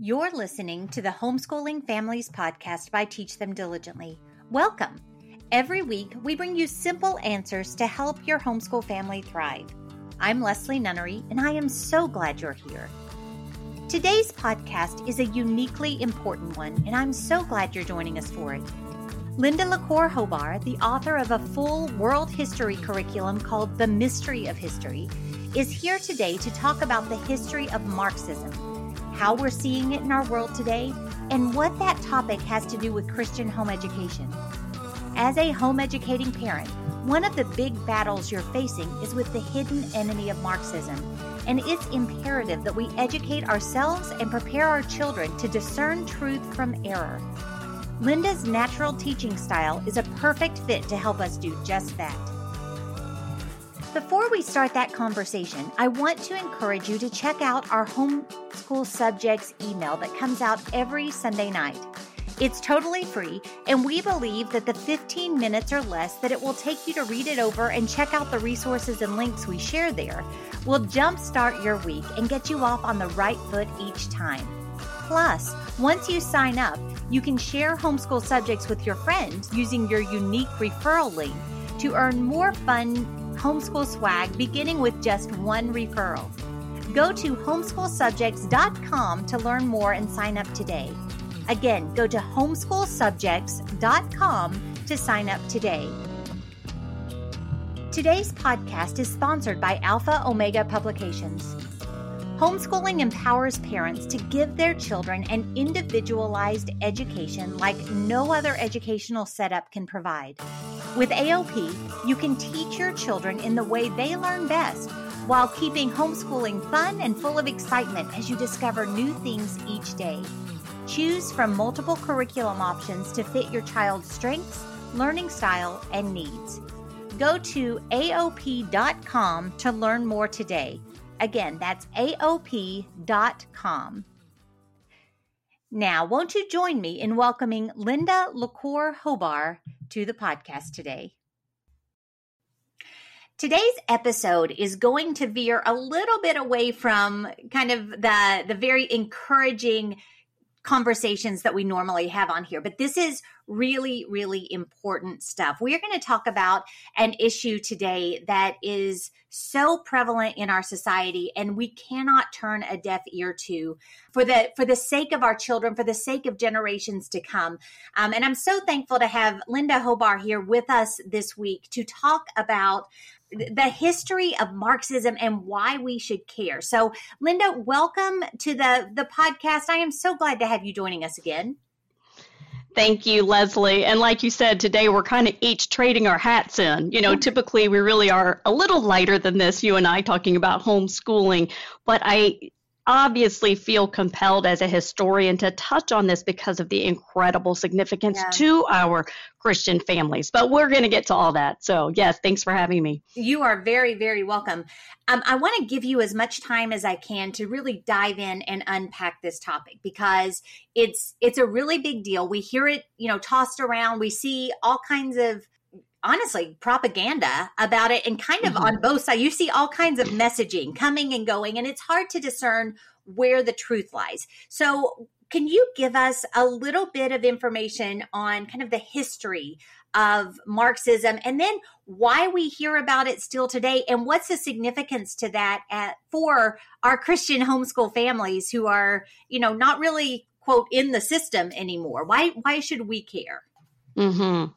You're listening to the Homeschooling Families Podcast by Teach Them Diligently. Welcome. Every week, we bring you simple answers to help your homeschool family thrive. I'm Leslie Nunnery, and I am so glad you're here. Today's podcast is a uniquely important one, and I'm so glad you're joining us for it. Linda Lacour Hobar, the author of a full world history curriculum called The Mystery of History, is here today to talk about the history of Marxism how we're seeing it in our world today, and what that topic has to do with Christian home education. As a home educating parent, one of the big battles you're facing is with the hidden enemy of Marxism, and it's imperative that we educate ourselves and prepare our children to discern truth from error. Linda's natural teaching style is a perfect fit to help us do just that. Before we start that conversation, I want to encourage you to check out our homeschool subjects email that comes out every Sunday night. It's totally free, and we believe that the 15 minutes or less that it will take you to read it over and check out the resources and links we share there will jumpstart your week and get you off on the right foot each time. Plus, once you sign up, you can share homeschool subjects with your friends using your unique referral link to earn more fun homeschool swag beginning with just one referral. Go to homeschoolsubjects.com to learn more and sign up today. Again, go to homeschoolsubjects.com to sign up today. Today's podcast is sponsored by Alpha Omega Publications. Homeschooling empowers parents to give their children an individualized education like no other educational setup can provide. With AOP, you can teach your children in the way they learn best while keeping homeschooling fun and full of excitement as you discover new things each day. Choose from multiple curriculum options to fit your child's strengths, learning style, and needs. Go to AOP.com to learn more today. Again, that's AOP.com. Now, won't you join me in welcoming Linda Lacour Hobar to the podcast today? Today's episode is going to veer a little bit away from kind of the the very encouraging conversations that we normally have on here. But this is really, really important stuff. We are going to talk about an issue today that is so prevalent in our society and we cannot turn a deaf ear to for the for the sake of our children for the sake of generations to come um, and i'm so thankful to have linda hobar here with us this week to talk about the history of Marxism and why we should care. So, Linda, welcome to the the podcast. I am so glad to have you joining us again. Thank you, Leslie. And like you said, today we're kind of each trading our hats in. You know, mm-hmm. typically we really are a little lighter than this, you and I talking about homeschooling. But I obviously feel compelled as a historian to touch on this because of the incredible significance yeah. to our Christian families. But we're going to get to all that. So, yes, thanks for having me. You are very, very welcome. Um, I want to give you as much time as I can to really dive in and unpack this topic because it's it's a really big deal. We hear it, you know, tossed around. We see all kinds of honestly propaganda about it and kind of mm-hmm. on both sides. You see all kinds of messaging coming and going and it's hard to discern where the truth lies. So can you give us a little bit of information on kind of the history of marxism and then why we hear about it still today and what's the significance to that at, for our christian homeschool families who are you know not really quote in the system anymore? Why why should we care mm-hmm.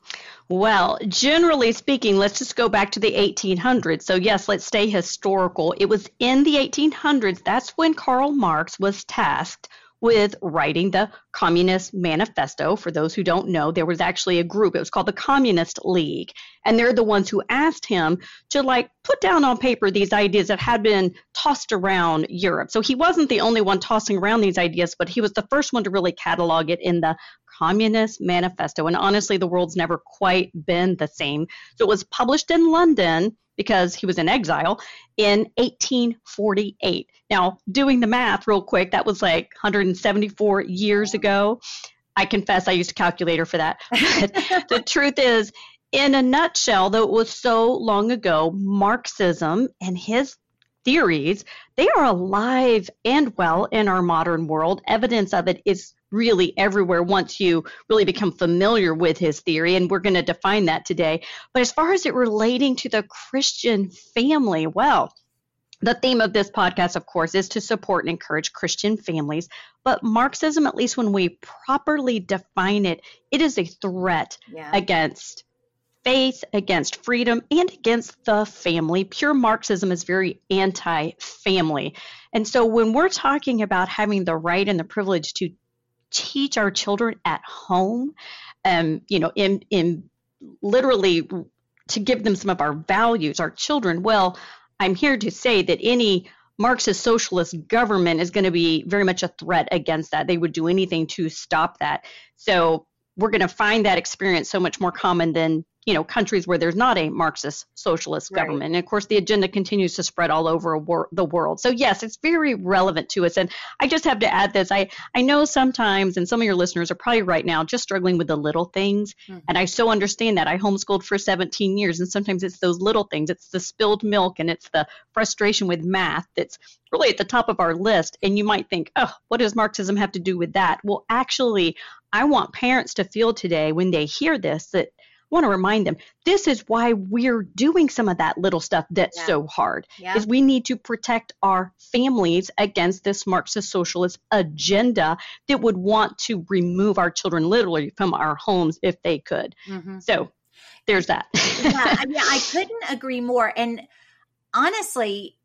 Well, generally speaking, let's just go back to the 1800s. So, yes, let's stay historical. It was in the 1800s, that's when Karl Marx was tasked with writing the Communist Manifesto. For those who don't know, there was actually a group, it was called the Communist League. And they're the ones who asked him to like put down on paper these ideas that had been tossed around Europe. So he wasn't the only one tossing around these ideas, but he was the first one to really catalog it in the Communist Manifesto. And honestly, the world's never quite been the same. So it was published in London because he was in exile in 1848. Now, doing the math real quick, that was like 174 years ago. I confess I used a calculator for that. The truth is, in a nutshell, though it was so long ago, Marxism and his theories, they are alive and well in our modern world. Evidence of it is really everywhere once you really become familiar with his theory, and we're going to define that today. But as far as it relating to the Christian family, well, the theme of this podcast, of course, is to support and encourage Christian families. But Marxism, at least when we properly define it, it is a threat yeah. against faith, against freedom, and against the family. Pure Marxism is very anti family. And so when we're talking about having the right and the privilege to teach our children at home, um, you know, in, in literally to give them some of our values, our children, well, I'm here to say that any Marxist socialist government is going to be very much a threat against that. They would do anything to stop that. So we're going to find that experience so much more common than you know countries where there's not a marxist socialist right. government. And of course the agenda continues to spread all over wor- the world. So yes it's very relevant to us. And i just have to add this. I i know sometimes and some of your listeners are probably right now just struggling with the little things. Mm-hmm. and i so understand that. I homeschooled for 17 years and sometimes it's those little things. It's the spilled milk and it's the frustration with math that's really at the top of our list. And you might think oh what does marxism have to do with that? Well actually i want parents to feel today when they hear this that want to remind them this is why we're doing some of that little stuff that's yeah. so hard yeah. is we need to protect our families against this marxist socialist agenda that would want to remove our children literally from our homes if they could mm-hmm. so there's that yeah, yeah i couldn't agree more and honestly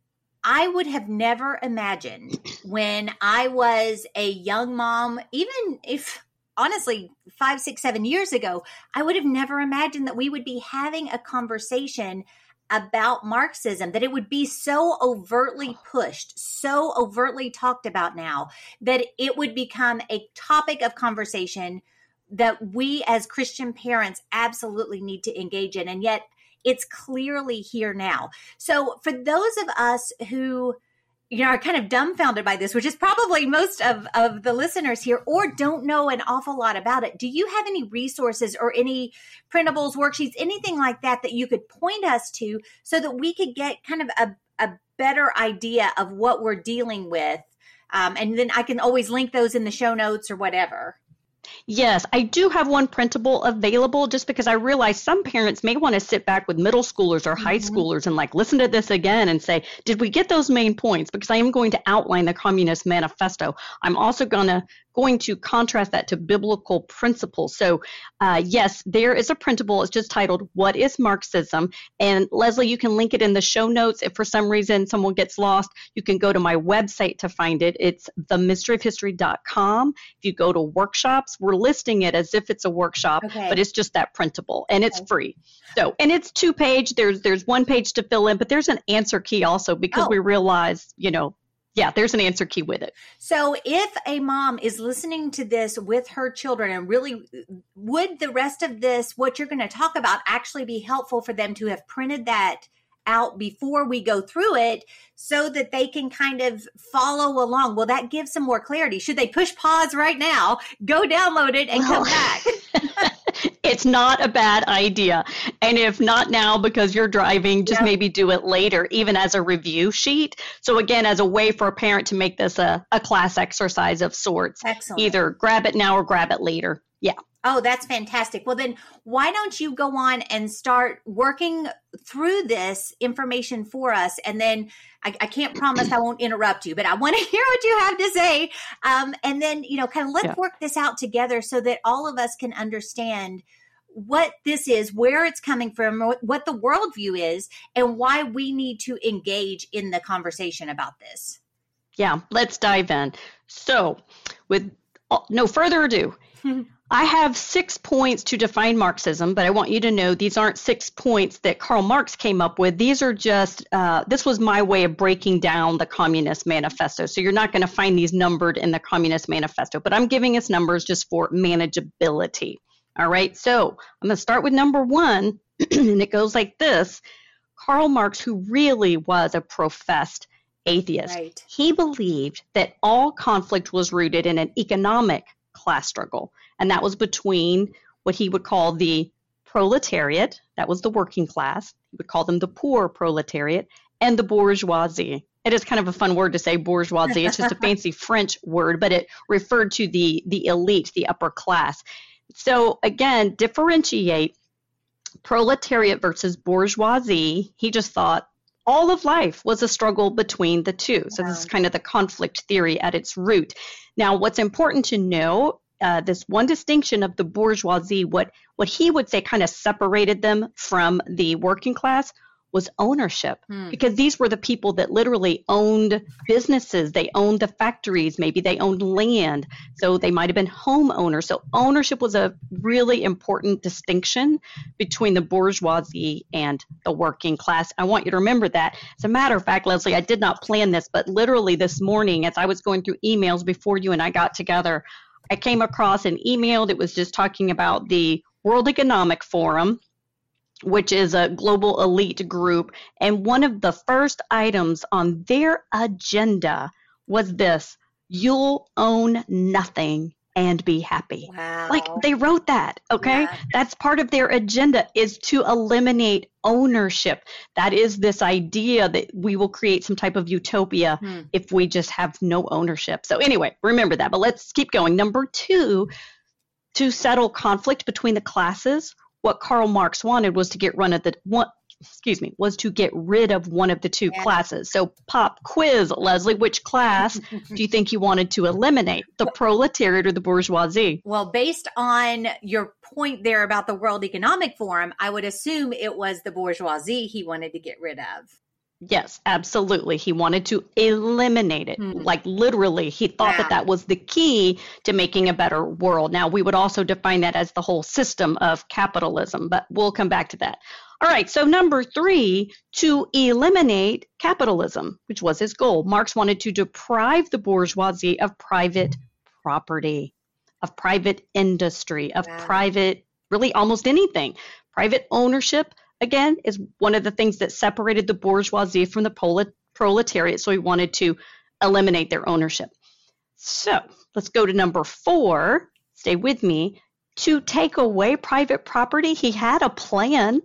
I would have never imagined when I was a young mom, even if honestly five, six, seven years ago, I would have never imagined that we would be having a conversation about Marxism, that it would be so overtly pushed, so overtly talked about now, that it would become a topic of conversation that we as Christian parents absolutely need to engage in. And yet it's clearly here now. So for those of us who you know, are kind of dumbfounded by this, which is probably most of, of the listeners here, or don't know an awful lot about it. Do you have any resources or any printables, worksheets, anything like that that you could point us to so that we could get kind of a, a better idea of what we're dealing with? Um, and then I can always link those in the show notes or whatever. Yes, I do have one printable available just because I realize some parents may want to sit back with middle schoolers or high mm-hmm. schoolers and like listen to this again and say, did we get those main points? Because I am going to outline the Communist Manifesto. I'm also going to going to contrast that to biblical principles. So, uh, yes, there is a printable. It's just titled "What Is Marxism?" And Leslie, you can link it in the show notes. If for some reason someone gets lost, you can go to my website to find it. It's themysteryofhistory.com. If you go to workshops, we're listing it as if it's a workshop, okay. but it's just that printable, and it's okay. free. So, and it's two page. There's there's one page to fill in, but there's an answer key also because oh. we realize, you know, yeah, there's an answer key with it. So if a mom is listening to this with her children and really would the rest of this, what you're going to talk about, actually be helpful for them to have printed that out before we go through it so that they can kind of follow along. Well, that gives some more clarity. Should they push pause right now, go download it, and well, come back? it's not a bad idea. And if not now because you're driving, just yep. maybe do it later, even as a review sheet. So, again, as a way for a parent to make this a, a class exercise of sorts. Excellent. Either grab it now or grab it later. Yeah. Oh, that's fantastic. Well, then why don't you go on and start working through this information for us? And then I, I can't promise I won't interrupt you, but I want to hear what you have to say. Um, and then, you know, kind of let's yeah. work this out together so that all of us can understand what this is, where it's coming from, what the worldview is, and why we need to engage in the conversation about this. Yeah, let's dive in. So, with no further ado, I have six points to define Marxism, but I want you to know these aren't six points that Karl Marx came up with. These are just, uh, this was my way of breaking down the Communist Manifesto. So you're not going to find these numbered in the Communist Manifesto, but I'm giving us numbers just for manageability. All right, so I'm going to start with number one, and it goes like this Karl Marx, who really was a professed atheist, right. he believed that all conflict was rooted in an economic class struggle, and that was between what he would call the proletariat, that was the working class, he would call them the poor proletariat, and the bourgeoisie. It is kind of a fun word to say bourgeoisie. It's just a fancy French word, but it referred to the the elite, the upper class. So again, differentiate proletariat versus bourgeoisie. He just thought all of life was a struggle between the two. So this is kind of the conflict theory at its root. Now, what's important to know uh, this one distinction of the bourgeoisie, what what he would say kind of separated them from the working class was ownership. Hmm. because these were the people that literally owned businesses. They owned the factories. Maybe they owned land. So they might have been homeowners. So ownership was a really important distinction between the bourgeoisie and the working class. I want you to remember that. As a matter of fact leslie i did not plan this but literally this morning as i was going through emails before you and i got together I came across an email that was just talking about the World Economic Forum, which is a global elite group. And one of the first items on their agenda was this you'll own nothing and be happy. Wow. Like they wrote that, okay? Yeah. That's part of their agenda is to eliminate ownership. That is this idea that we will create some type of utopia hmm. if we just have no ownership. So anyway, remember that. But let's keep going. Number 2, to settle conflict between the classes, what Karl Marx wanted was to get rid of the one excuse me, was to get rid of one of the two yeah. classes. So, pop quiz, Leslie, which class do you think you wanted to eliminate, the proletariat or the bourgeoisie? Well, based on your point there about the World Economic Forum, I would assume it was the bourgeoisie he wanted to get rid of. Yes, absolutely. He wanted to eliminate it. Mm-hmm. Like literally, he thought yeah. that that was the key to making a better world. Now, we would also define that as the whole system of capitalism, but we'll come back to that. All right, so number three, to eliminate capitalism, which was his goal. Marx wanted to deprive the bourgeoisie of private property, of private industry, of wow. private, really almost anything. Private ownership, again, is one of the things that separated the bourgeoisie from the proletariat. So he wanted to eliminate their ownership. So let's go to number four. Stay with me. To take away private property, he had a plan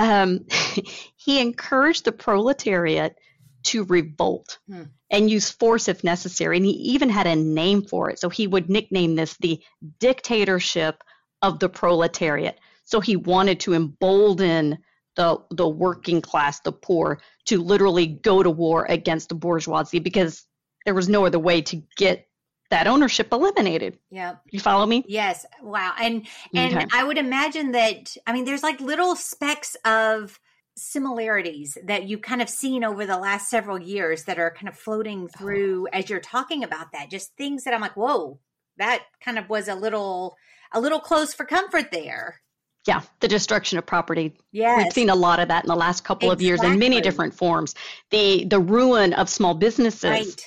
um, he encouraged the proletariat to revolt hmm. and use force if necessary. And he even had a name for it. So he would nickname this the dictatorship of the proletariat. So he wanted to embolden the, the working class, the poor, to literally go to war against the bourgeoisie because there was no other way to get that ownership eliminated. Yeah. You follow me? Yes. Wow. And and okay. I would imagine that I mean there's like little specks of similarities that you've kind of seen over the last several years that are kind of floating oh. through as you're talking about that. Just things that I'm like, whoa, that kind of was a little a little close for comfort there. Yeah, the destruction of property. Yeah, we've seen a lot of that in the last couple exactly. of years in many different forms. The the ruin of small businesses. Right.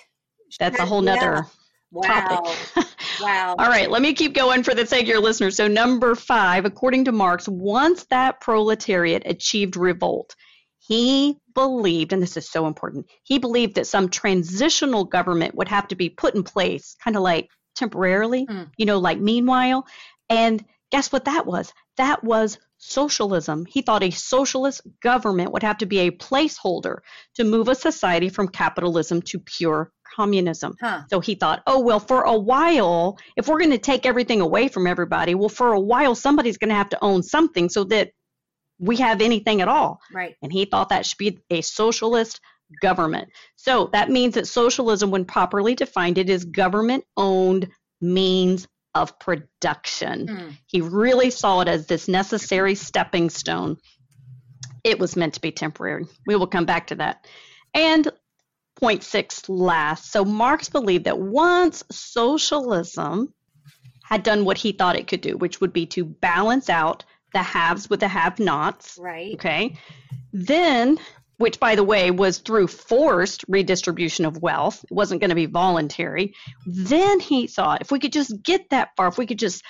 That's a whole nother yeah. Wow. topic. wow. All right, let me keep going for the sake of your listeners. So, number five, according to Marx, once that proletariat achieved revolt, he believed, and this is so important, he believed that some transitional government would have to be put in place, kind of like temporarily, mm. you know, like meanwhile. And guess what that was? That was socialism. He thought a socialist government would have to be a placeholder to move a society from capitalism to pure communism. Huh. So he thought, oh, well, for a while, if we're going to take everything away from everybody, well, for a while, somebody's going to have to own something so that we have anything at all. Right. And he thought that should be a socialist government. So that means that socialism, when properly defined, it is government owned means of production. Mm. He really saw it as this necessary stepping stone. It was meant to be temporary. We will come back to that. And point six last. So Marx believed that once socialism had done what he thought it could do, which would be to balance out the haves with the have nots. Right. Okay. Then, which by the way was through forced redistribution of wealth, it wasn't going to be voluntary. Then he thought if we could just get that far, if we could just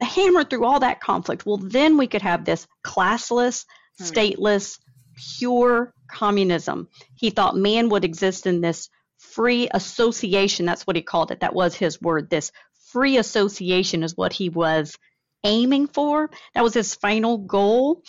hammer through all that conflict, well, then we could have this classless, hmm. stateless, pure communism. He thought man would exist in this free association. That's what he called it. That was his word. This free association is what he was aiming for. That was his final goal.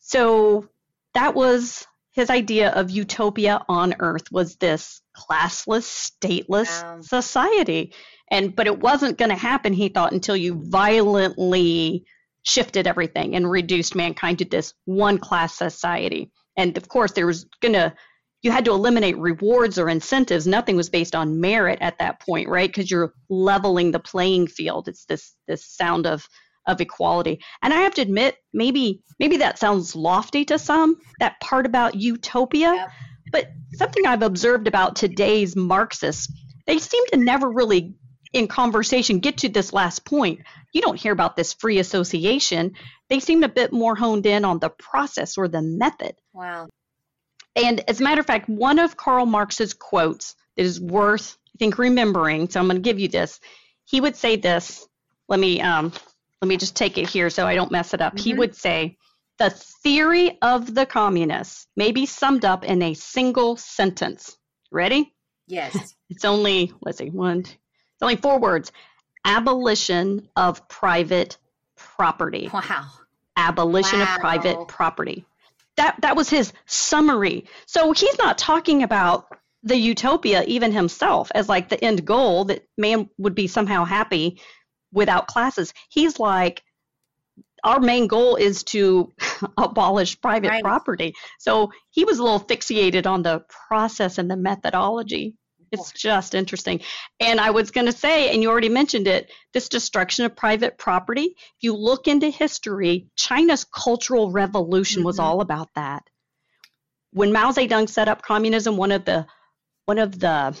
So that was his idea of utopia on earth was this classless, stateless wow. society. And but it wasn't going to happen, he thought, until you violently shifted everything and reduced mankind to this one class society. And of course, there was going to you had to eliminate rewards or incentives. Nothing was based on merit at that point, right? Because you're leveling the playing field. It's this this sound of of equality. And I have to admit, maybe maybe that sounds lofty to some, that part about utopia. Yep. But something I've observed about today's Marxists, they seem to never really in conversation get to this last point. You don't hear about this free association. They seem a bit more honed in on the process or the method. Wow. And as a matter of fact, one of Karl Marx's quotes that is worth, I think, remembering. So I'm going to give you this. He would say this. Let me um, let me just take it here so I don't mess it up. Mm-hmm. He would say, the theory of the communists may be summed up in a single sentence. Ready? Yes. it's only, let's see, one, two, it's only four words. Abolition of private property. Wow. Abolition wow. of private property. That that was his summary. So he's not talking about the utopia even himself as like the end goal that man would be somehow happy without classes. He's like, our main goal is to abolish private right. property. So he was a little fixated on the process and the methodology. It's just interesting. And I was going to say, and you already mentioned it, this destruction of private property. If you look into history, China's Cultural Revolution mm-hmm. was all about that. When Mao Zedong set up communism, one of the one of the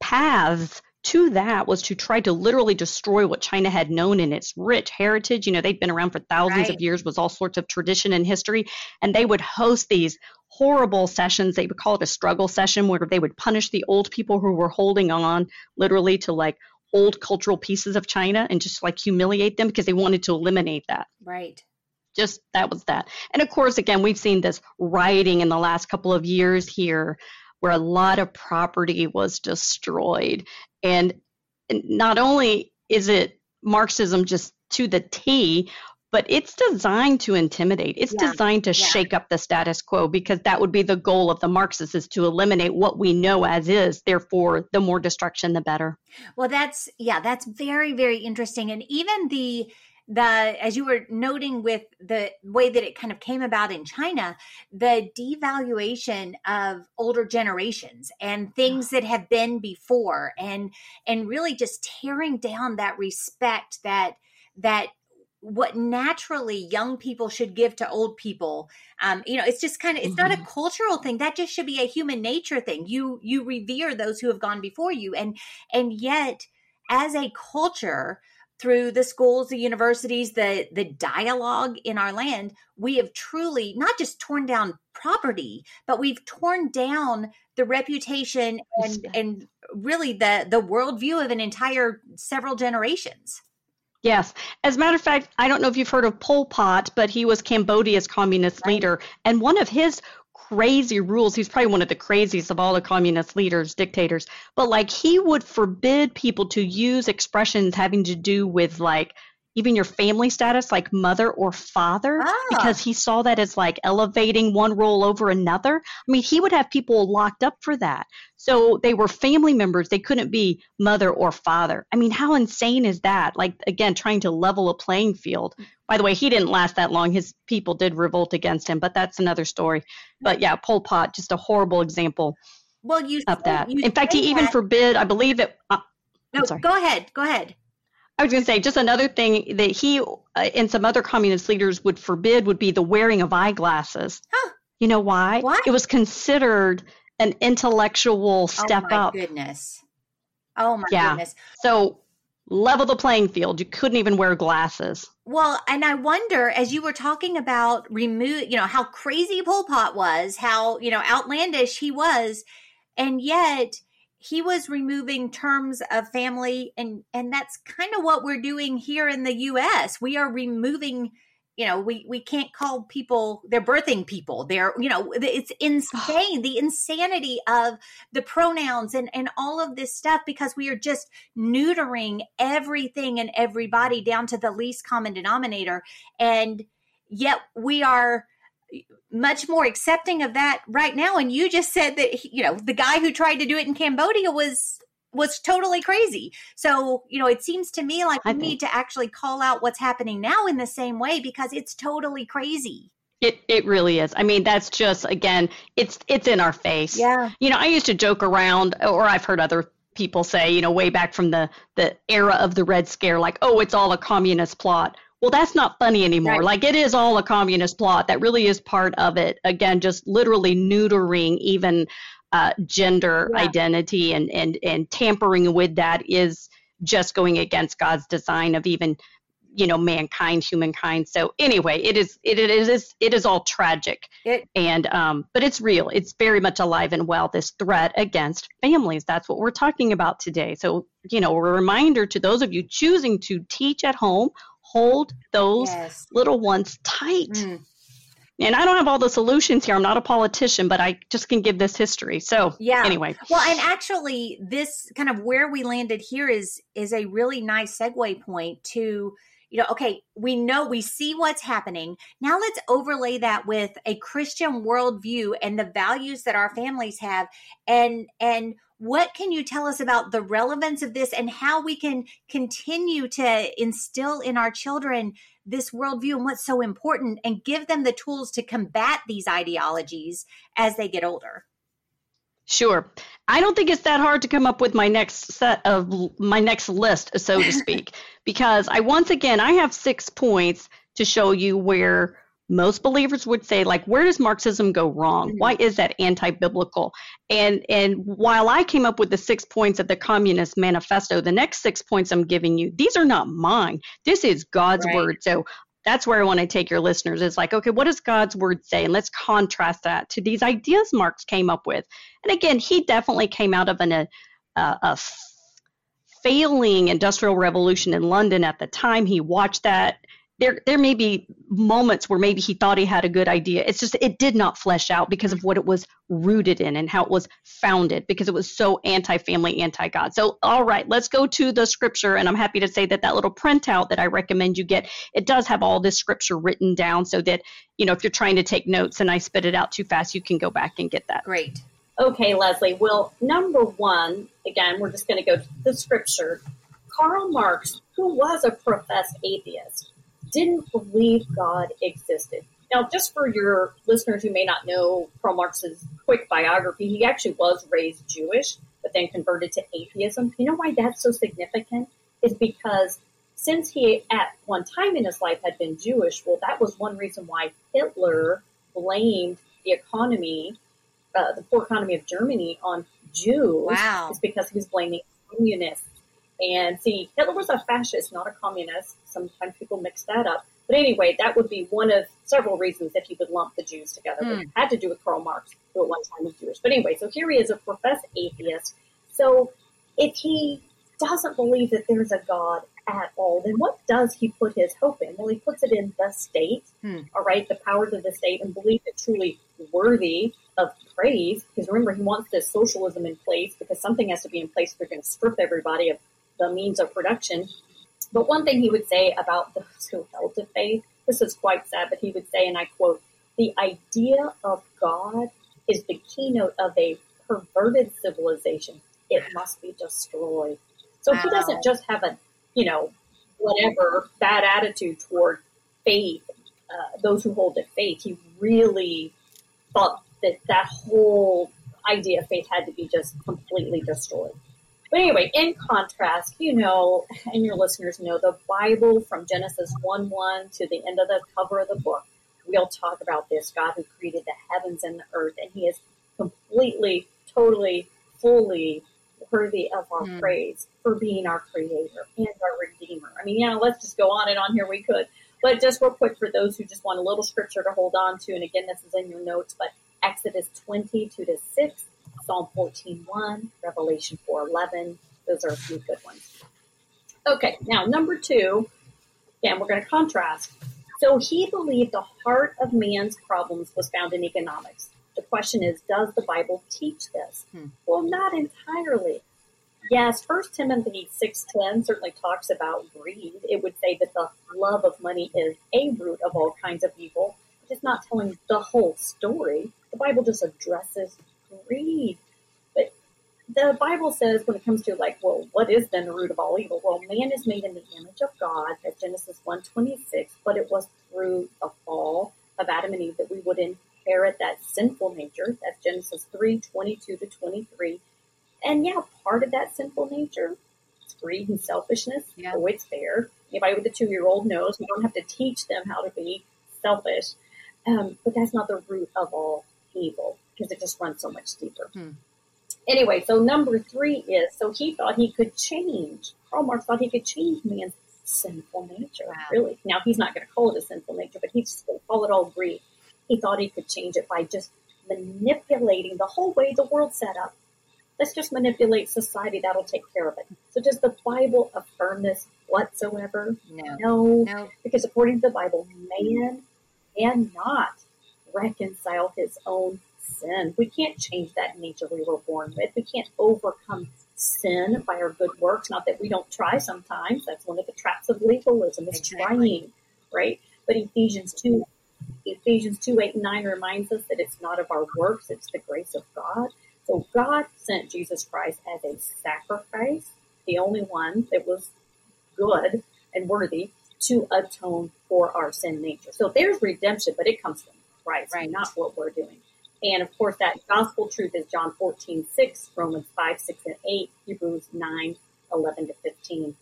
paths to that was to try to literally destroy what China had known in its rich heritage. You know, they'd been around for thousands right. of years, was all sorts of tradition and history, and they would host these horrible sessions. They would call it a struggle session where they would punish the old people who were holding on literally to like old cultural pieces of China and just like humiliate them because they wanted to eliminate that. Right. Just that was that. And of course, again, we've seen this rioting in the last couple of years here where a lot of property was destroyed. And not only is it Marxism just to the T, but it's designed to intimidate. It's yeah. designed to yeah. shake up the status quo because that would be the goal of the Marxists is to eliminate what we know as is. Therefore, the more destruction, the better. Well, that's yeah, that's very very interesting, and even the the as you were noting with the way that it kind of came about in China, the devaluation of older generations and things that have been before and and really just tearing down that respect that that what naturally young people should give to old people um, you know it's just kind of it's mm-hmm. not a mm-hmm. cultural thing that just should be a human nature thing you you revere those who have gone before you and and yet as a culture through the schools, the universities, the the dialogue in our land, we have truly not just torn down property, but we've torn down the reputation and and really the the worldview of an entire several generations. Yes. As a matter of fact, I don't know if you've heard of Pol Pot, but he was Cambodia's communist right. leader. And one of his crazy rules. He's probably one of the craziest of all the communist leaders, dictators. But like he would forbid people to use expressions having to do with like even your family status, like mother or father, ah. because he saw that as like elevating one role over another. I mean, he would have people locked up for that. So they were family members. They couldn't be mother or father. I mean, how insane is that? Like, again, trying to level a playing field. By the way, he didn't last that long. His people did revolt against him, but that's another story. But yeah, Pol Pot, just a horrible example. Well, you of that. In fact, he that. even forbid. I believe that. Uh, no, go ahead. Go ahead. I was going to say just another thing that he uh, and some other communist leaders would forbid would be the wearing of eyeglasses. Huh. You know why? Why? It was considered an intellectual step up. oh my up. Goodness. Oh my yeah. goodness. So level the playing field. You couldn't even wear glasses. Well, and I wonder as you were talking about remove, you know, how crazy Pol Pot was, how, you know, outlandish he was, and yet he was removing terms of family and and that's kind of what we're doing here in the US. We are removing you know we we can't call people they're birthing people they're you know it's insane the insanity of the pronouns and and all of this stuff because we are just neutering everything and everybody down to the least common denominator and yet we are much more accepting of that right now. And you just said that, you know, the guy who tried to do it in Cambodia was was totally crazy. So, you know, it seems to me like we need to actually call out what's happening now in the same way because it's totally crazy. It it really is. I mean, that's just again, it's it's in our face. Yeah. You know, I used to joke around or I've heard other people say, you know, way back from the the era of the Red Scare like, "Oh, it's all a communist plot." Well that's not funny anymore. Right. like it is all a communist plot that really is part of it. Again just literally neutering even uh, gender yeah. identity and and and tampering with that is just going against god's design of even you know mankind humankind. So anyway it is it, it is it is all tragic. It, and um but it's real. It's very much alive and well this threat against families. That's what we're talking about today. So you know a reminder to those of you choosing to teach at home hold those yes. little ones tight. Mm. And I don't have all the solutions here. I'm not a politician, but I just can give this history. So yeah. Anyway. Well, and actually, this kind of where we landed here is is a really nice segue point to you know, okay, we know we see what's happening. Now let's overlay that with a Christian worldview and the values that our families have and and what can you tell us about the relevance of this and how we can continue to instill in our children this worldview and what's so important and give them the tools to combat these ideologies as they get older? Sure. I don't think it's that hard to come up with my next set of my next list, so to speak, because I once again I have six points to show you where most believers would say like where does marxism go wrong? Mm-hmm. why is that anti-biblical? And and while i came up with the six points of the communist manifesto the next six points i'm giving you these are not mine. This is god's right. word. So that's where i want to take your listeners. Is like okay what does god's word say? And let's contrast that to these ideas marx came up with. And again he definitely came out of an a, a, a failing industrial revolution in london at the time. He watched that there there may be moments where maybe he thought he had a good idea. It's just it did not flesh out because of what it was rooted in and how it was founded because it was so anti-family, anti-God. So all right, let's go to the scripture and I'm happy to say that that little printout that I recommend you get, it does have all this scripture written down so that, you know, if you're trying to take notes and I spit it out too fast, you can go back and get that. Great. Okay, Leslie. Well, number 1, again, we're just going to go to the scripture. Karl Marx, who was a professed atheist, didn't believe God existed. Now, just for your listeners who may not know Karl Marx's quick biography, he actually was raised Jewish, but then converted to atheism. You know why that's so significant? Is because since he at one time in his life had been Jewish, well, that was one reason why Hitler blamed the economy, uh, the poor economy of Germany on Jews. Wow. Is because he was blaming communists and see, Hitler was a fascist, not a communist. Sometimes people mix that up. But anyway, that would be one of several reasons if you would lump the Jews together. Mm. It had to do with Karl Marx, who at one time was Jewish. But anyway, so here he is a professed atheist. So if he doesn't believe that there's a God at all, then what does he put his hope in? Well, he puts it in the state, hmm. all right, the powers of the state, and believe it truly worthy of praise. Because remember, he wants this socialism in place because something has to be in place if they're going to strip everybody of the means of production. But one thing he would say about those who held to faith, this is quite sad, but he would say, and I quote, the idea of God is the keynote of a perverted civilization. It must be destroyed. So wow. he doesn't just have a, you know, whatever bad attitude toward faith, uh, those who hold to faith. He really thought that that whole idea of faith had to be just completely destroyed. But anyway, in contrast, you know, and your listeners know the Bible from Genesis 1 1 to the end of the cover of the book, we'll talk about this God who created the heavens and the earth, and He is completely, totally, fully worthy of our mm. praise for being our creator and our redeemer. I mean, yeah, let's just go on and on here. We could. But just real quick for those who just want a little scripture to hold on to, and again, this is in your notes, but Exodus 22 to 6 Psalm 14.1, Revelation 4.11. Those are a few good ones. Okay, now number two, again, we're going to contrast. So he believed the heart of man's problems was found in economics. The question is, does the Bible teach this? Hmm. Well, not entirely. Yes, First Timothy 6.10 certainly talks about greed. It would say that the love of money is a root of all kinds of evil. It It's not telling the whole story. The Bible just addresses greed. But the Bible says when it comes to like, well, what is then the root of all evil? Well, man is made in the image of God, that's Genesis 126, but it was through the fall of Adam and Eve that we would inherit that sinful nature. That's Genesis 3, 22 to 23. And yeah, part of that sinful nature is greed and selfishness. Yeah. Oh, it's there. Anybody with a two year old knows we don't have to teach them how to be selfish. Um, but that's not the root of all evil because it just runs so much deeper. Hmm. Anyway, so number three is so he thought he could change. Karl Marx thought he could change man's sinful nature. Wow. Really. Now he's not going to call it a sinful nature, but he's going to call it all greed. He thought he could change it by just manipulating the whole way the world's set up. Let's just manipulate society. That'll take care of it. So does the Bible affirm this whatsoever? No. No. no. Because according to the Bible, man cannot reconcile his own sin. We can't change that nature we were born with. We can't overcome sin by our good works. Not that we don't try sometimes. That's one of the traps of legalism is exactly. trying, right? But Ephesians 2, Ephesians 2, 8 and 9 reminds us that it's not of our works, it's the grace of God. So God sent Jesus Christ as a sacrifice, the only one that was good and worthy to atone for our sin nature. So there's redemption, but it comes from Christ, right. not what we're doing. And of course, that gospel truth is John 14, 6, Romans 5, 6, and 8, Hebrews 9, 11 to 15.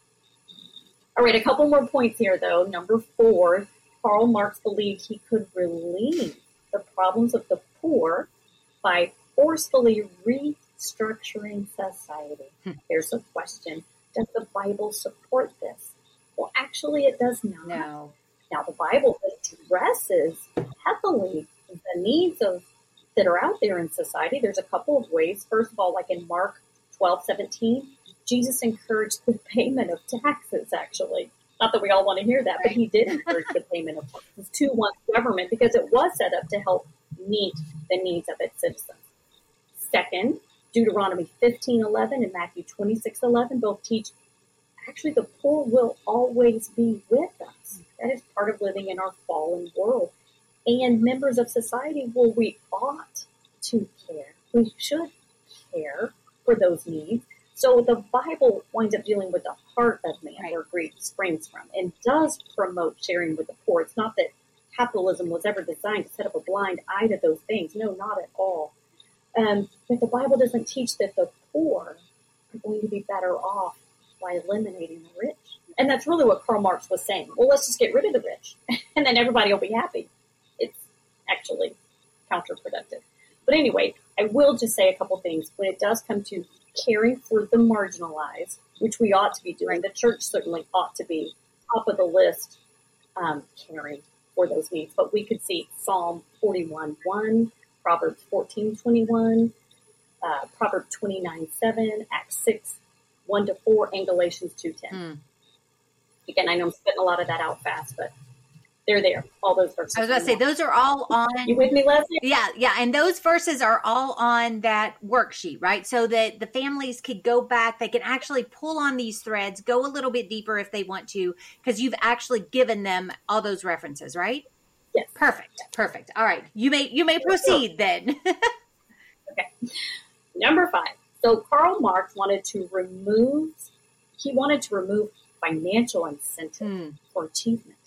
All right, a couple more points here, though. Number four, Karl Marx believed he could relieve the problems of the poor by forcefully restructuring society. Hmm. Here's a question Does the Bible support this? Well, actually, it does not. No. Now, the Bible addresses heavily the needs of that are out there in society. There's a couple of ways. First of all, like in Mark 12, 17, Jesus encouraged the payment of taxes, actually. Not that we all want to hear that, but he did encourage the payment of taxes to one's government because it was set up to help meet the needs of its citizens. Second, Deuteronomy 15, 11 and Matthew 26, 11 both teach actually the poor will always be with us. That is part of living in our fallen world and members of society, well, we ought to care. We should care for those needs. So the Bible winds up dealing with the heart of man, right. where greed springs from, and does promote sharing with the poor. It's not that capitalism was ever designed to set up a blind eye to those things. No, not at all. Um, but the Bible doesn't teach that the poor are going to be better off by eliminating the rich. And that's really what Karl Marx was saying. Well, let's just get rid of the rich, and then everybody will be happy actually counterproductive. But anyway, I will just say a couple things. When it does come to caring for the marginalized, which we ought to be doing, the church certainly ought to be top of the list um, caring for those needs. But we could see Psalm 41 1, Proverbs 14 21, uh, Proverbs 29 7, Acts 6 1 to 4, and Galatians 2 10. Hmm. Again, I know I'm spitting a lot of that out fast, but they're there. All those verses. I was going to say those are all on. You with me, Leslie? Yeah, yeah, and those verses are all on that worksheet, right? So that the families could go back. They can actually pull on these threads, go a little bit deeper if they want to, because you've actually given them all those references, right? Yes. Perfect. Perfect. All right, you may you may proceed then. okay. Number five. So Karl Marx wanted to remove. He wanted to remove financial incentive mm. for achievement.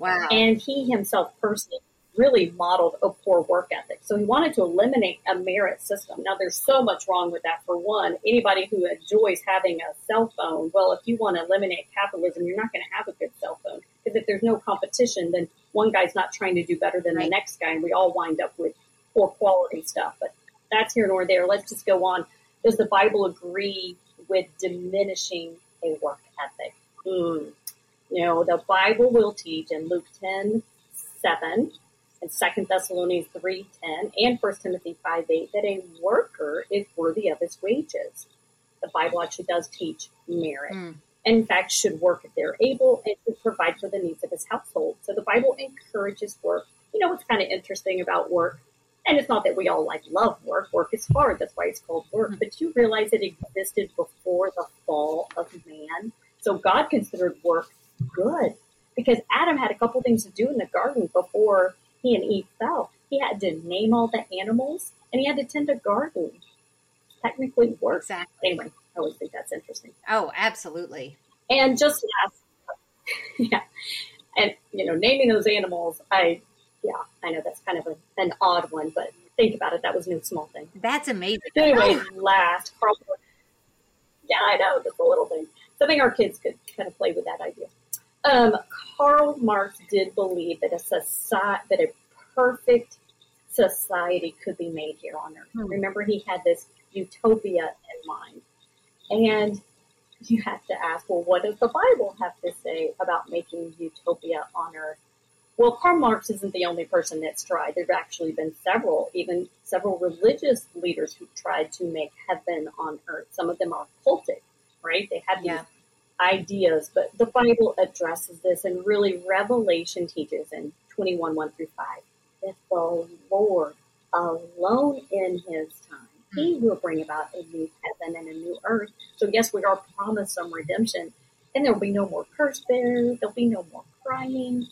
Wow. And he himself personally really modeled a poor work ethic. So he wanted to eliminate a merit system. Now, there's so much wrong with that. For one, anybody who enjoys having a cell phone, well, if you want to eliminate capitalism, you're not going to have a good cell phone. Because if there's no competition, then one guy's not trying to do better than right. the next guy, and we all wind up with poor quality stuff. But that's here nor there. Let's just go on. Does the Bible agree with diminishing a work ethic? Mm. You know, the Bible will teach in Luke 10, 7 and 2 Thessalonians 3, 10 and 1 Timothy 5, 8 that a worker is worthy of his wages. The Bible actually does teach merit. Mm. And in fact, should work if they're able and to provide for the needs of his household. So the Bible encourages work. You know what's kind of interesting about work? And it's not that we all like love work. Work is hard. That's why it's called work. Mm. But you realize it existed before the fall of man. So God considered work good because Adam had a couple things to do in the garden before he and Eve fell, he had to name all the animals and he had to tend a garden. Technically work. Exactly. Anyway, I always think that's interesting. Oh, absolutely. And just last, yeah, and you know, naming those animals, I, yeah, I know that's kind of a, an odd one, but think about it, that was no small thing. That's amazing. Anyway, oh. last, Karl, yeah, I know, just a little thing. So I think our kids could kind of play with that idea. Um, Karl Marx did believe that a society, that a perfect society could be made here on earth. Hmm. Remember, he had this utopia in mind. And you have to ask, well, what does the Bible have to say about making utopia on earth? Well, Karl Marx isn't the only person that's tried. There've actually been several, even several religious leaders who tried to make heaven on earth. Some of them are cultic, right? They had these yeah. Ideas, but the Bible addresses this, and really Revelation teaches in 21 1 through 5 that the Lord alone in his time he hmm. will bring about a new heaven and a new earth. So yes, we are promised some redemption, and there will be no more curse there. There'll be no more crying.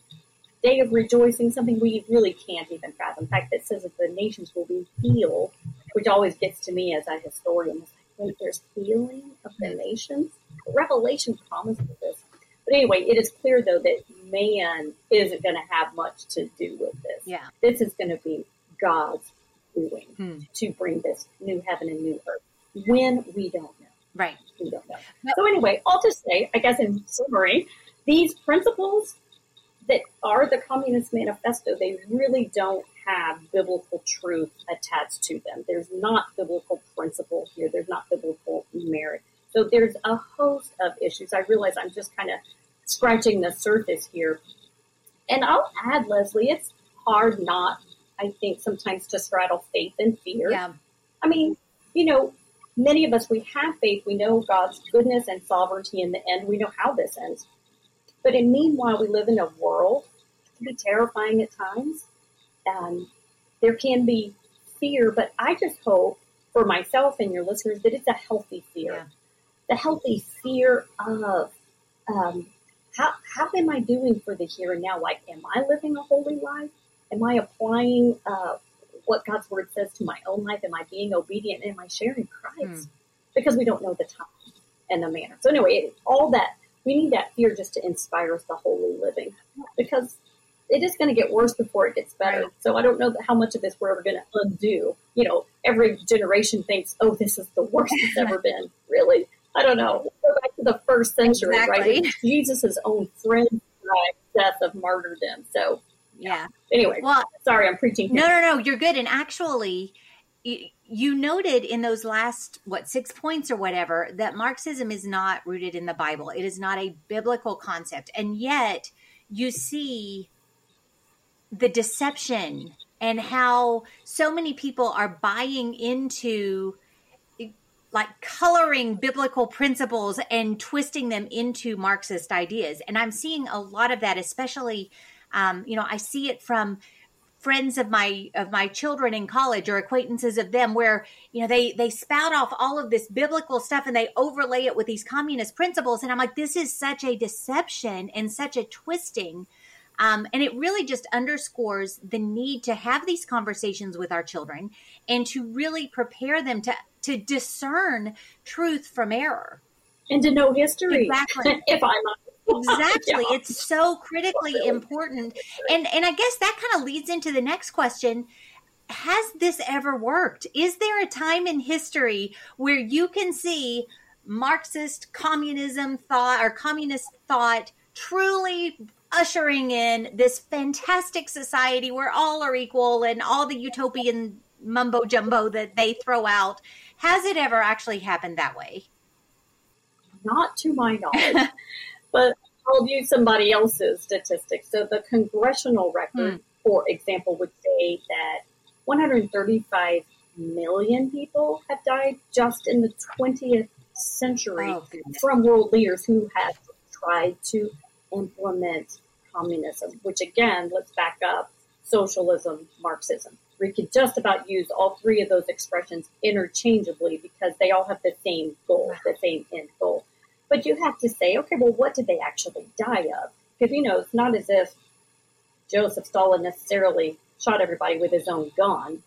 Day of rejoicing, something we really can't even fathom. In fact, it says that the nations will be healed, which always gets to me as a historian. Like, there's healing of the nations. Revelation promises this. But anyway, it is clear though that man isn't going to have much to do with this. Yeah. This is going to be God's doing hmm. to bring this new heaven and new earth when we don't know. Right. We don't know. So anyway, I'll just say, I guess in summary, these principles that are the Communist Manifesto, they really don't have biblical truth attached to them. There's not biblical principle here. There's not biblical merit. So there's a host of issues. I realize I'm just kind of scratching the surface here. And I'll add, Leslie, it's hard not I think sometimes to straddle faith and fear. Yeah. I mean, you know, many of us, we have faith. We know God's goodness and sovereignty in the end. We know how this ends. But in meanwhile, we live in a world that can be terrifying at times. and there can be fear, but I just hope for myself and your listeners that it's a healthy fear. Yeah. The healthy fear of um, how, how am I doing for the here and now? Like, am I living a holy life? Am I applying uh, what God's word says to my own life? Am I being obedient? Am I sharing Christ? Mm. Because we don't know the time and the manner. So anyway, it, all that we need that fear just to inspire us to holy living because it is going to get worse before it gets better. Right. So I don't know how much of this we're ever going to undo. You know, every generation thinks, "Oh, this is the worst it's ever been." Really, I don't know. Go back to the first century, exactly. right? Jesus' own friend died death of martyrdom. So yeah. Anyway, well, sorry, I'm preaching. Here. No, no, no, you're good. And actually, you noted in those last what six points or whatever that Marxism is not rooted in the Bible. It is not a biblical concept, and yet you see the deception and how so many people are buying into like coloring biblical principles and twisting them into Marxist ideas. And I'm seeing a lot of that, especially um, you know, I see it from friends of my of my children in college or acquaintances of them where you know they they spout off all of this biblical stuff and they overlay it with these communist principles. And i'm like this is such a deception and such a twisting. Um, and it really just underscores the need to have these conversations with our children and to really prepare them to to discern truth from error. And to know history. Exactly. If i'm exactly. Yeah. it's so critically important. And and i guess that kind of leads into the next question. Has this ever worked? Is there a time in history where you can see marxist communism thought or communist thought truly ushering in this fantastic society where all are equal and all the utopian mumbo jumbo that they throw out? Has it ever actually happened that way? Not to my knowledge. But I'll use somebody else's statistics. So the congressional record, mm. for example, would say that 135 million people have died just in the 20th century oh, from world leaders who have tried to implement communism, which again, let's back up socialism, Marxism. We could just about use all three of those expressions interchangeably because they all have the same goal, the same end goal. But you have to say, okay, well, what did they actually die of? Because, you know, it's not as if Joseph Stalin necessarily shot everybody with his own gun,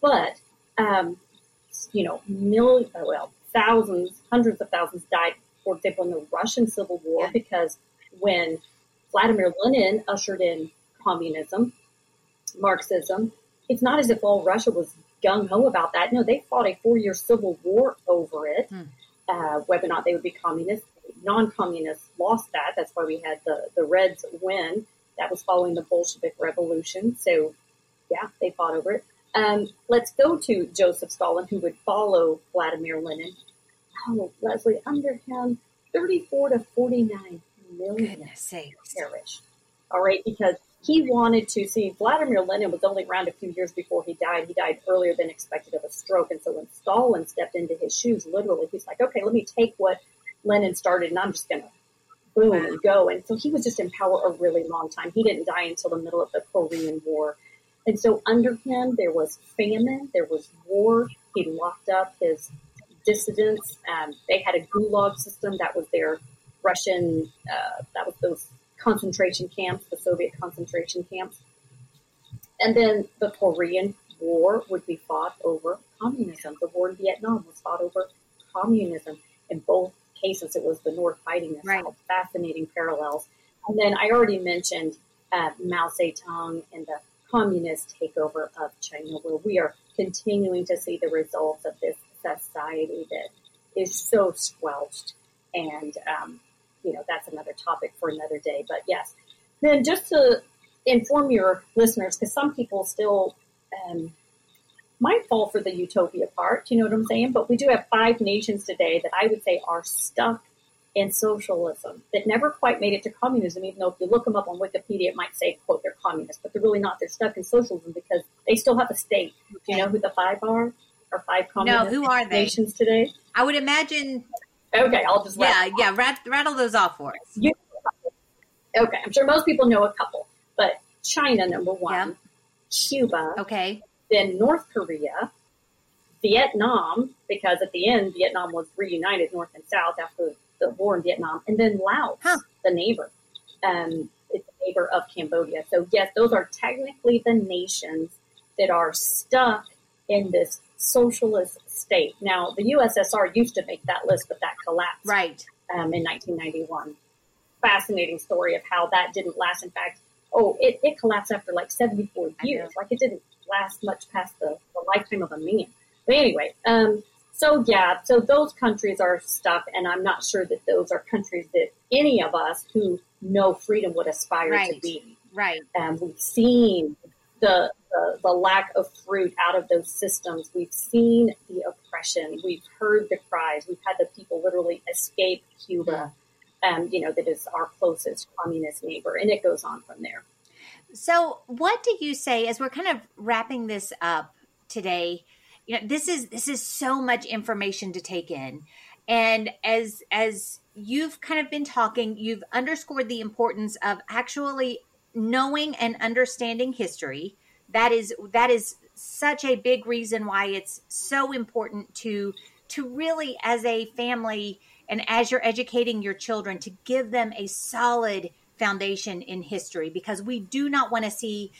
but um, you know, million, well, thousands, hundreds of thousands died, for example, in the Russian Civil War yeah. because when Vladimir Lenin ushered in communism, Marxism, it's not as if all Russia was gung ho about that. No, they fought a four year civil war over it, hmm. Uh, whether or not they would be communist. Non communists lost that. That's why we had the, the Reds win. That was following the Bolshevik Revolution. So, yeah, they fought over it. Um, let's go to Joseph Stalin, who would follow Vladimir Lenin. Oh, Leslie, under him, 34 to 49 million perished. All right, because he wanted to see Vladimir Lenin was only around a few years before he died. He died earlier than expected of a stroke. And so when Stalin stepped into his shoes, literally, he's like, okay, let me take what Lenin started and I'm just going to boom and go. And so he was just in power a really long time. He didn't die until the middle of the Korean War. And so under him, there was famine, there was war. He locked up his dissidents. Um, they had a gulag system that was their Russian, uh, that was those concentration camps, the Soviet concentration camps. And then the Korean War would be fought over communism. The war in Vietnam was fought over communism. In both cases, it was the North fighting the right. South. Fascinating parallels. And then I already mentioned uh, Mao Zedong and the communist takeover of China, where we are continuing to see the results of this society that is so squelched and um, you know, that's another topic for another day. But yes, then just to inform your listeners, because some people still um, might fall for the utopia part, you know what I'm saying? But we do have five nations today that I would say are stuck in socialism that never quite made it to communism, even though if you look them up on Wikipedia, it might say, quote, they're communists, but they're really not. They're stuck in socialism because they still have a state. Do you know who the five are? Or five communist no, who are they? nations today? I would imagine Okay, I'll just yeah, yeah, rat, rattle those off for us. You, okay, I'm sure most people know a couple, but China number one, Cuba, okay, then North Korea, Vietnam, because at the end Vietnam was reunited North and South after the war in Vietnam, and then Laos, huh. the neighbor. Um, it's a neighbor of Cambodia. So yes, those are technically the nations that are stuck in this socialist state. Now, the USSR used to make that list, but that collapsed right um, in 1991. Fascinating story of how that didn't last. In fact, oh, it, it collapsed after like 74 years. Like it didn't last much past the, the lifetime of a man. But anyway, um, so yeah, so those countries are stuck, and I'm not sure that those are countries that any of us who know freedom would aspire right. to be. Right. Um, we've seen the, the, the lack of fruit out of those systems. We've seen the oppression. We've heard the cries. We've had the people literally escape Cuba, um, you know, that is our closest communist neighbor. And it goes on from there. So, what do you say as we're kind of wrapping this up today? You know, this is this is so much information to take in, and as as you've kind of been talking, you've underscored the importance of actually knowing and understanding history that is that is such a big reason why it's so important to to really as a family and as you're educating your children to give them a solid foundation in history. Because we do not want to see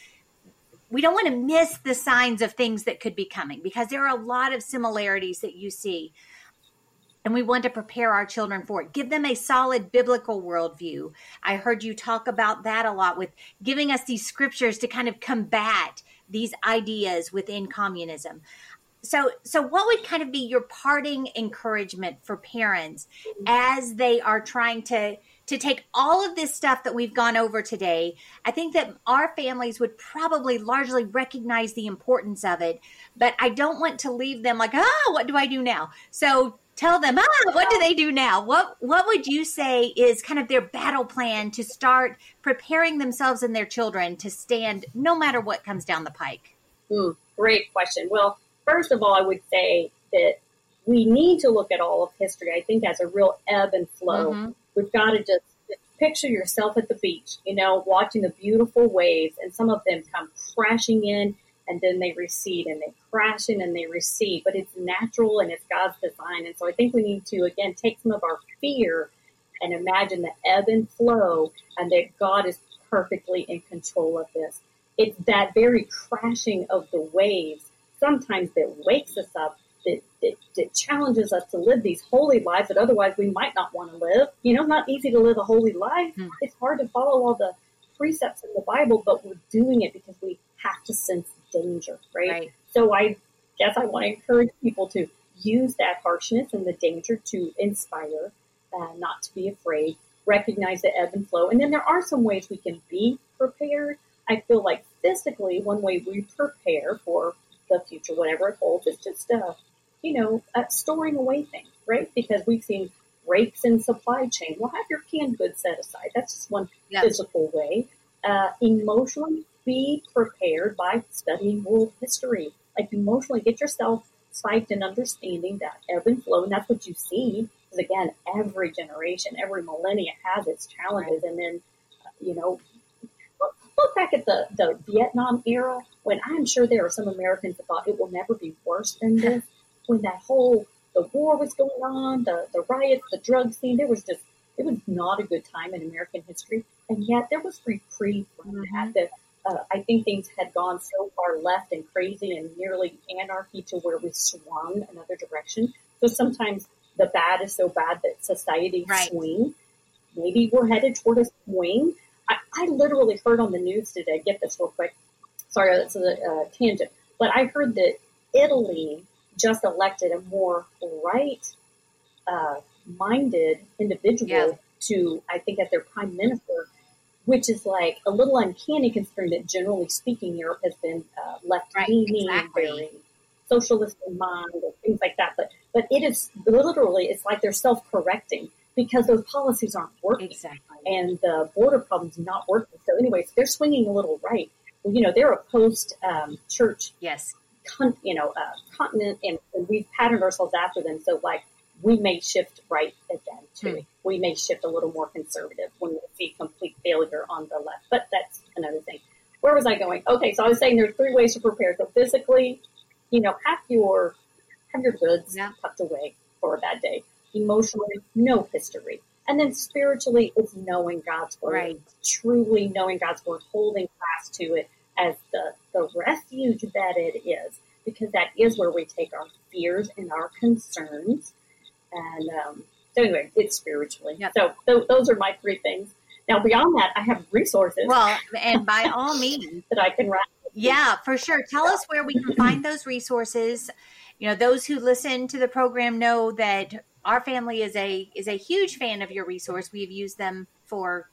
we don't want to miss the signs of things that could be coming. Because there are a lot of similarities that you see and we want to prepare our children for it. Give them a solid biblical worldview. I heard you talk about that a lot with giving us these scriptures to kind of combat these ideas within communism. So, so what would kind of be your parting encouragement for parents as they are trying to to take all of this stuff that we've gone over today? I think that our families would probably largely recognize the importance of it, but I don't want to leave them like, ah, what do I do now? So tell them, ah, what do they do now? What what would you say is kind of their battle plan to start preparing themselves and their children to stand no matter what comes down the pike? Mm, great question. Well, first of all, I would say that we need to look at all of history. I think as a real ebb and flow. Mm-hmm. We've got to just picture yourself at the beach, you know, watching the beautiful waves, and some of them come crashing in and then they recede and they crash in and they recede. But it's natural and it's God's design. And so I think we need to, again, take some of our fear and imagine the ebb and flow and that God is perfectly in control of this. It's that very crashing of the waves sometimes that wakes us up, that, that, that challenges us to live these holy lives that otherwise we might not want to live. You know, not easy to live a holy life. Mm. It's hard to follow all the precepts in the Bible, but we're doing it because we have to sense danger, right? right. So I guess I want to encourage people to use that harshness and the danger to inspire, uh, not to be afraid, recognize the ebb and flow. And then there are some ways we can be prepared. I feel like physically, one way we prepare for the future, whatever it holds, is just, uh, you know, uh, storing away things, right? Because we've seen breaks in supply chain. Well, have your canned goods set aside. That's just one physical way. Uh, emotionally, be prepared by studying world history. Like emotionally, get yourself psyched and understanding that ebb and flow, and that's what you see. Because again, every generation, every millennia has its challenges, right. and then you know, look, look back at the the Vietnam era when I'm sure there are some Americans that thought it will never be worse than this. when that whole the war was going on, the the riots, the drug scene, there was just it was not a good time in American history, and yet there was reprieve from mm-hmm. that. The uh, I think things had gone so far left and crazy and nearly anarchy to where we swung another direction. So sometimes the bad is so bad that society right. swing. Maybe we're headed toward a swing. I, I, literally heard on the news today. Get this real quick. Sorry, that's a, a tangent, but I heard that Italy just elected a more right uh, minded individual yeah. to, I think, as their prime minister which is like a little uncanny considering that generally speaking, Europe has been uh, left leaning, right, exactly. very socialist in mind, and things like that. But but it is literally it's like they're self correcting because those policies aren't working, exactly. and the border problem's not working. So, anyways, they're swinging a little right. Well, you know, they're a post um, church, yes, con- you know, uh, continent, and, and we've patterned ourselves after them. So, like we may shift right again too. Hmm. We may shift a little more conservative when we see complete failure on the left. But that's another thing. Where was I going? Okay, so I was saying there's three ways to prepare. So physically, you know, have your have your goods yeah. tucked away for a bad day. Emotionally, know history. And then spiritually, it's knowing God's word, right. truly knowing God's word, holding fast to it as the, the refuge that it is, because that is where we take our fears and our concerns and um, so anyway, it's spiritually. Yep. So th- those are my three things. Now beyond that, I have resources. Well, and by all means that I can write. Yeah, for sure. Tell us where we can find those resources. You know, those who listen to the program know that our family is a is a huge fan of your resource. We've used them for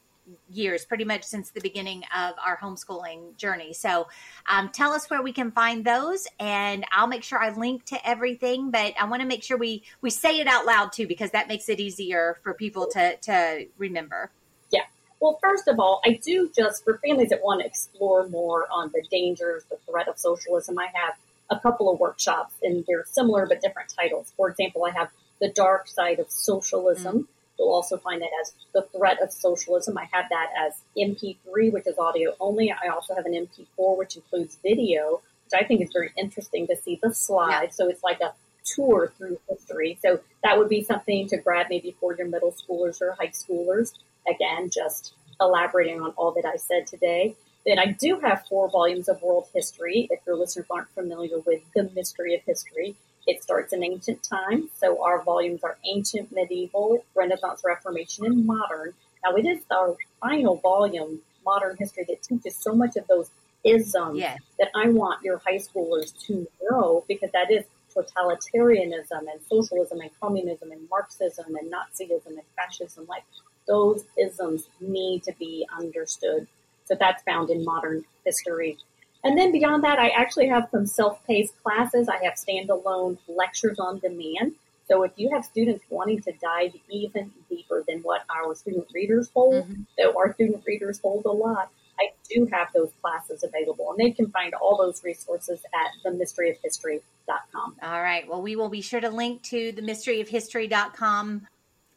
years, pretty much since the beginning of our homeschooling journey. So um, tell us where we can find those, and I'll make sure I link to everything. But I want to make sure we we say it out loud too, because that makes it easier for people to to remember. Yeah. Well, first of all, I do just for families that want to explore more on the dangers, the threat of socialism. I have a couple of workshops, and they're similar but different titles. For example, I have the dark side of socialism. Mm-hmm You'll also find that as the threat of socialism. I have that as MP3, which is audio only. I also have an MP4, which includes video, which I think is very interesting to see the slide. Yeah. So it's like a tour through history. So that would be something to grab maybe for your middle schoolers or high schoolers. Again, just elaborating on all that I said today. Then I do have four volumes of world history. If your listeners aren't familiar with the mystery of history, it starts in ancient times, so our volumes are ancient, medieval, Renaissance, Reformation, and modern. Now, it is our final volume, Modern History, that teaches so much of those isms yes. that I want your high schoolers to know because that is totalitarianism and socialism and communism and Marxism and Nazism and fascism. Like those isms need to be understood. So that's found in modern history. And then beyond that, I actually have some self-paced classes. I have standalone lectures on demand. So if you have students wanting to dive even deeper than what our student readers hold, mm-hmm. so our student readers hold a lot, I do have those classes available and they can find all those resources at themysteryofhistory.com. All right. Well, we will be sure to link to themysteryofhistory.com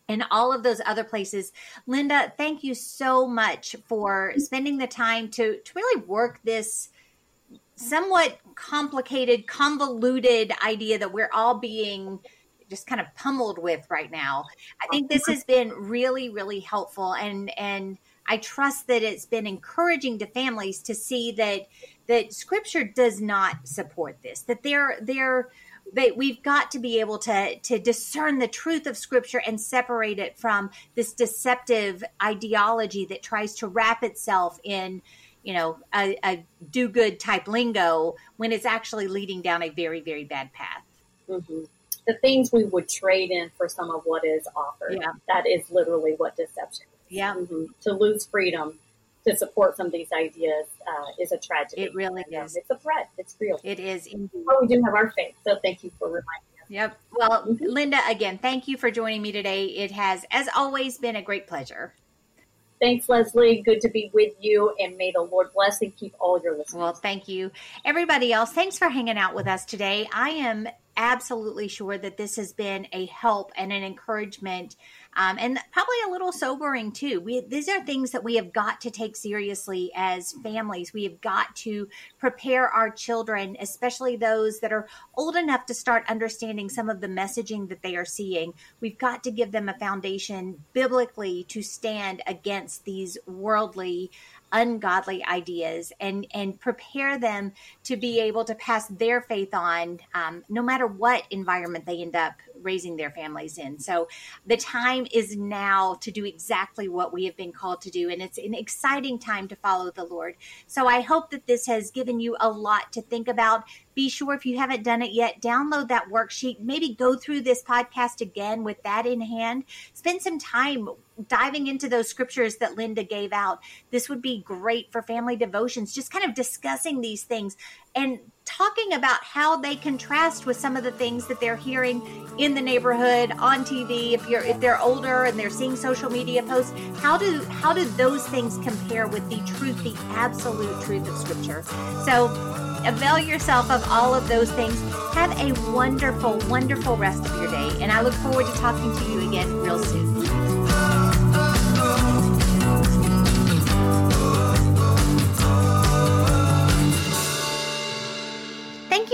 and all of those other places. Linda, thank you so much for spending the time to, to really work this somewhat complicated, convoluted idea that we're all being just kind of pummeled with right now. I think this has been really, really helpful and and I trust that it's been encouraging to families to see that that scripture does not support this, that they're they're that we've got to be able to to discern the truth of scripture and separate it from this deceptive ideology that tries to wrap itself in you know a, a do good type lingo when it's actually leading down a very very bad path mm-hmm. the things we would trade in for some of what is offered yeah. that is literally what deception is yeah mm-hmm. to lose freedom to support some of these ideas uh, is a tragedy. It really and, um, is. it's a threat. It's real. It is indeed. But we do have our faith. So thank you for reminding us. Yep. Well, mm-hmm. Linda, again, thank you for joining me today. It has, as always, been a great pleasure. Thanks, Leslie. Good to be with you, and may the Lord bless and keep all your listeners. Well, thank you. Everybody else, thanks for hanging out with us today. I am absolutely sure that this has been a help and an encouragement um, and probably a little sobering too. We, these are things that we have got to take seriously as families. We have got to prepare our children, especially those that are old enough to start understanding some of the messaging that they are seeing. We've got to give them a foundation biblically to stand against these worldly ungodly ideas and and prepare them to be able to pass their faith on um, no matter what environment they end up raising their families in so the time is now to do exactly what we have been called to do and it's an exciting time to follow the lord so i hope that this has given you a lot to think about be sure if you haven't done it yet, download that worksheet. Maybe go through this podcast again with that in hand. Spend some time diving into those scriptures that Linda gave out. This would be great for family devotions, just kind of discussing these things and talking about how they contrast with some of the things that they're hearing in the neighborhood on TV if you're if they're older and they're seeing social media posts how do how do those things compare with the truth the absolute truth of scripture so avail yourself of all of those things. Have a wonderful, wonderful rest of your day. And I look forward to talking to you again real soon.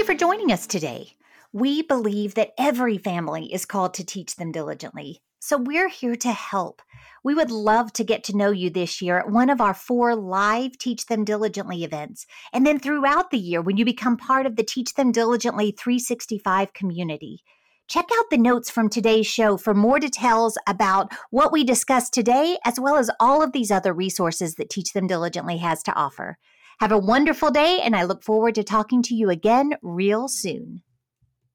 You for joining us today. We believe that every family is called to teach them diligently. So we're here to help. We would love to get to know you this year at one of our four live Teach Them Diligently events. And then throughout the year when you become part of the Teach Them Diligently 365 community. Check out the notes from today's show for more details about what we discussed today, as well as all of these other resources that Teach Them Diligently has to offer. Have a wonderful day, and I look forward to talking to you again real soon.